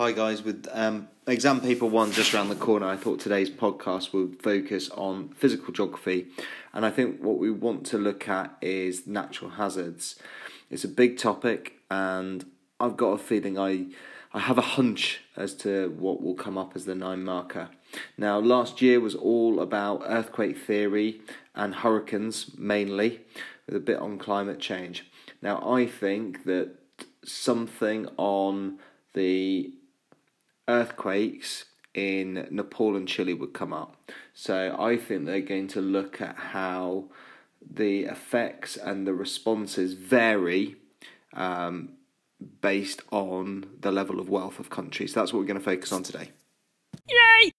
Hi guys, with um, exam paper one just around the corner, I thought today's podcast would focus on physical geography, and I think what we want to look at is natural hazards. It's a big topic, and I've got a feeling I I have a hunch as to what will come up as the nine marker. Now, last year was all about earthquake theory and hurricanes mainly, with a bit on climate change. Now, I think that something on the earthquakes in Nepal and Chile would come up. So I think they're going to look at how the effects and the responses vary um, based on the level of wealth of countries. That's what we're going to focus on today. Yay!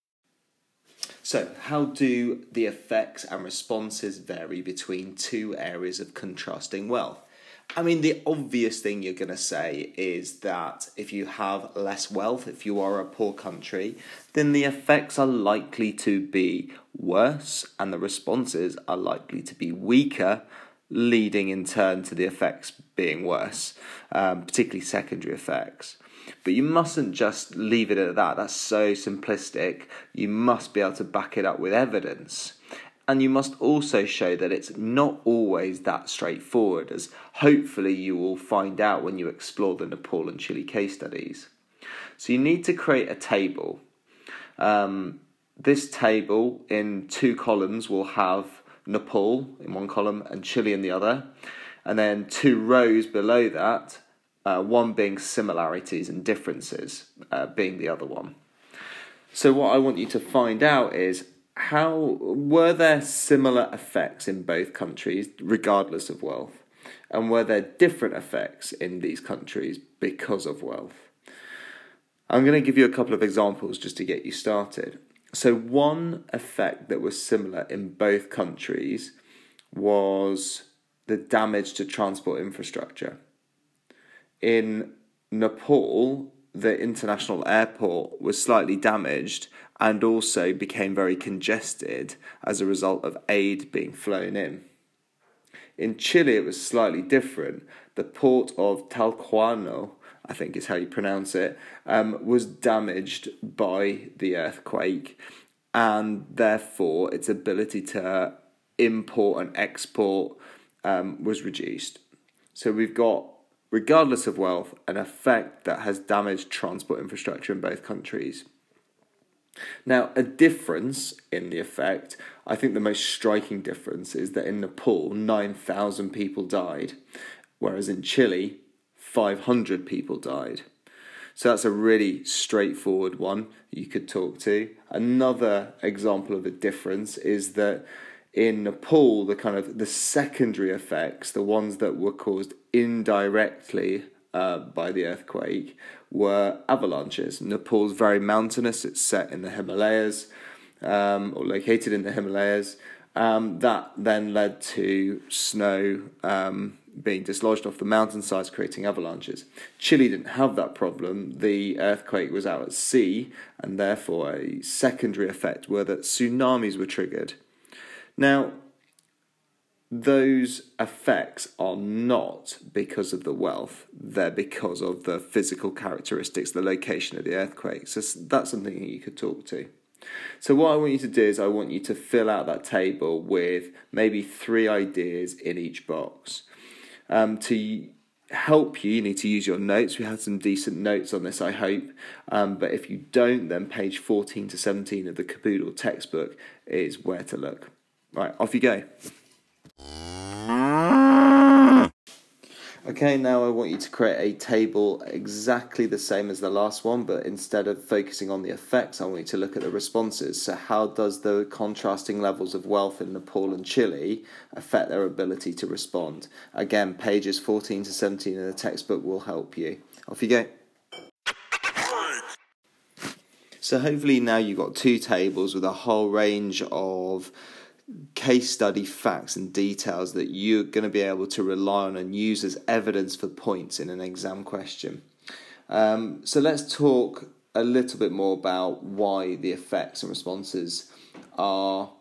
So, how do the effects and responses vary between two areas of contrasting wealth? I mean, the obvious thing you're going to say is that if you have less wealth, if you are a poor country, then the effects are likely to be worse and the responses are likely to be weaker, leading in turn to the effects being worse, um, particularly secondary effects. But you mustn't just leave it at that. That's so simplistic. You must be able to back it up with evidence. And you must also show that it's not always that straightforward, as hopefully you will find out when you explore the Nepal and Chile case studies. So you need to create a table. Um, this table in two columns will have Nepal in one column and Chile in the other, and then two rows below that, uh, one being similarities and differences uh, being the other one. So, what I want you to find out is how were there similar effects in both countries, regardless of wealth, and were there different effects in these countries because of wealth? I'm going to give you a couple of examples just to get you started. So, one effect that was similar in both countries was the damage to transport infrastructure. In Nepal, the international airport was slightly damaged and also became very congested as a result of aid being flown in. In Chile, it was slightly different. The port of Talcahuano, I think is how you pronounce it, um, was damaged by the earthquake, and therefore its ability to import and export um, was reduced. So we've got regardless of wealth, an effect that has damaged transport infrastructure in both countries. Now, a difference in the effect, I think the most striking difference is that in Nepal, 9,000 people died, whereas in Chile, 500 people died. So that's a really straightforward one you could talk to. Another example of a difference is that in Nepal, the kind of the secondary effects, the ones that were caused indirectly uh, by the earthquake, were avalanches. Nepal's very mountainous; it's set in the Himalayas, um, or located in the Himalayas. Um, that then led to snow um, being dislodged off the mountainsides, creating avalanches. Chile didn't have that problem. The earthquake was out at sea, and therefore a secondary effect were that tsunamis were triggered. Now, those effects are not because of the wealth, they're because of the physical characteristics, the location of the earthquake. So that's something you could talk to. So, what I want you to do is, I want you to fill out that table with maybe three ideas in each box. Um, to help you, you need to use your notes. We had some decent notes on this, I hope. Um, but if you don't, then page 14 to 17 of the Kerboodle textbook is where to look. Right, off you go. Okay, now I want you to create a table exactly the same as the last one, but instead of focusing on the effects, I want you to look at the responses. So, how does the contrasting levels of wealth in Nepal and Chile affect their ability to respond? Again, pages 14 to 17 in the textbook will help you. Off you go. So, hopefully, now you've got two tables with a whole range of case study facts and details that you're going to be able to rely on and use as evidence for points in an exam question. Um, so let's talk a little bit more about why the effects and responses are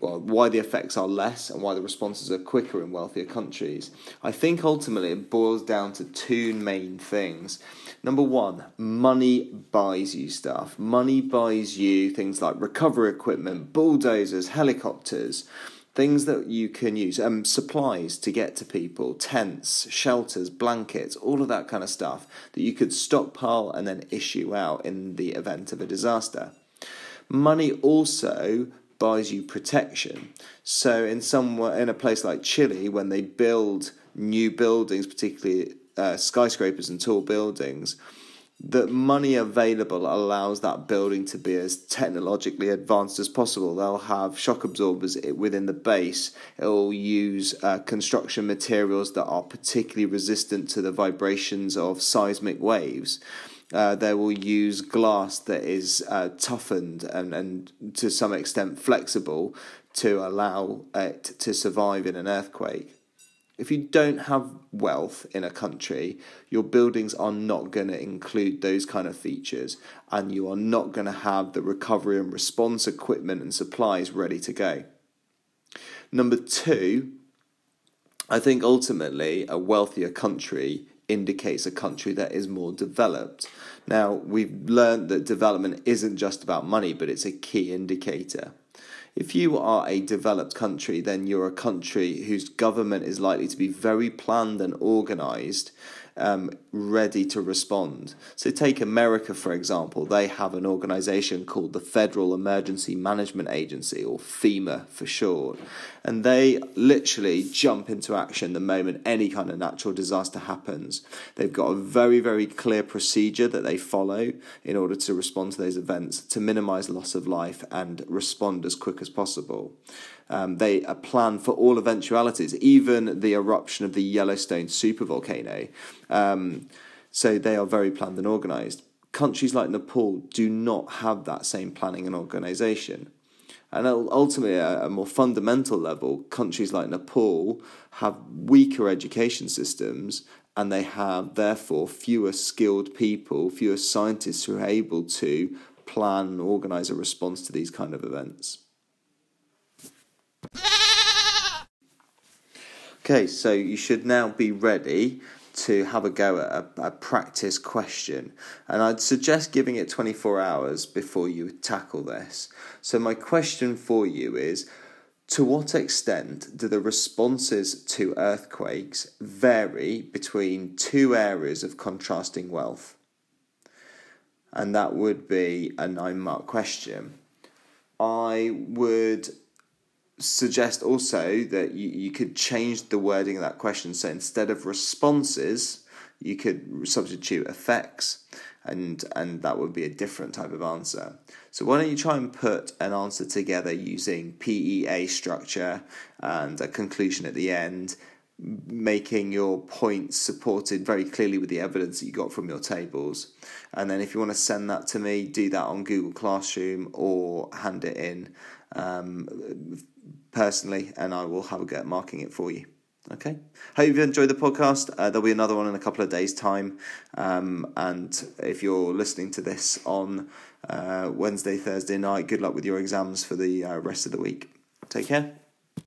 well, why the effects are less and why the responses are quicker in wealthier countries. I think ultimately it boils down to two main things. Number one, money buys you stuff. Money buys you things like recovery equipment, bulldozers, helicopters, things that you can use, um, supplies to get to people, tents, shelters, blankets, all of that kind of stuff that you could stockpile and then issue out in the event of a disaster. Money also buys you protection. So in some in a place like Chile, when they build new buildings, particularly uh, skyscrapers and tall buildings, the money available allows that building to be as technologically advanced as possible. They'll have shock absorbers within the base. It'll use uh, construction materials that are particularly resistant to the vibrations of seismic waves. Uh, they will use glass that is uh, toughened and, and to some extent flexible to allow it to survive in an earthquake. If you don't have wealth in a country, your buildings are not going to include those kind of features, and you are not going to have the recovery and response equipment and supplies ready to go. Number two, I think ultimately a wealthier country indicates a country that is more developed. Now, we've learned that development isn't just about money, but it's a key indicator. If you are a developed country, then you're a country whose government is likely to be very planned and organized um, ready to respond. So, take America for example, they have an organization called the Federal Emergency Management Agency, or FEMA for short, and they literally jump into action the moment any kind of natural disaster happens. They've got a very, very clear procedure that they follow in order to respond to those events to minimize loss of life and respond as quick as possible. Um, they plan for all eventualities, even the eruption of the Yellowstone supervolcano. Um, so they are very planned and organized. Countries like Nepal do not have that same planning and organization. And ultimately, at a more fundamental level, countries like Nepal have weaker education systems and they have therefore fewer skilled people, fewer scientists who are able to plan and organize a response to these kind of events. Okay, so you should now be ready to have a go at a, a, practice question. And I'd suggest giving it 24 hours before you tackle this. So, my question for you is To what extent do the responses to earthquakes vary between two areas of contrasting wealth? And that would be a nine mark question. I would suggest also that you, you could change the wording of that question. So instead of responses, you could substitute effects, and and that would be a different type of answer. So why don't you try and put an answer together using PEA structure and a conclusion at the end, making your points supported very clearly with the evidence that you got from your tables. And then if you want to send that to me, do that on Google Classroom or hand it in. Um, personally, and I will have a go at marking it for you. Okay. Hope you've enjoyed the podcast. Uh, there'll be another one in a couple of days' time. Um, and if you're listening to this on uh, Wednesday, Thursday night, good luck with your exams for the uh, rest of the week. Take care.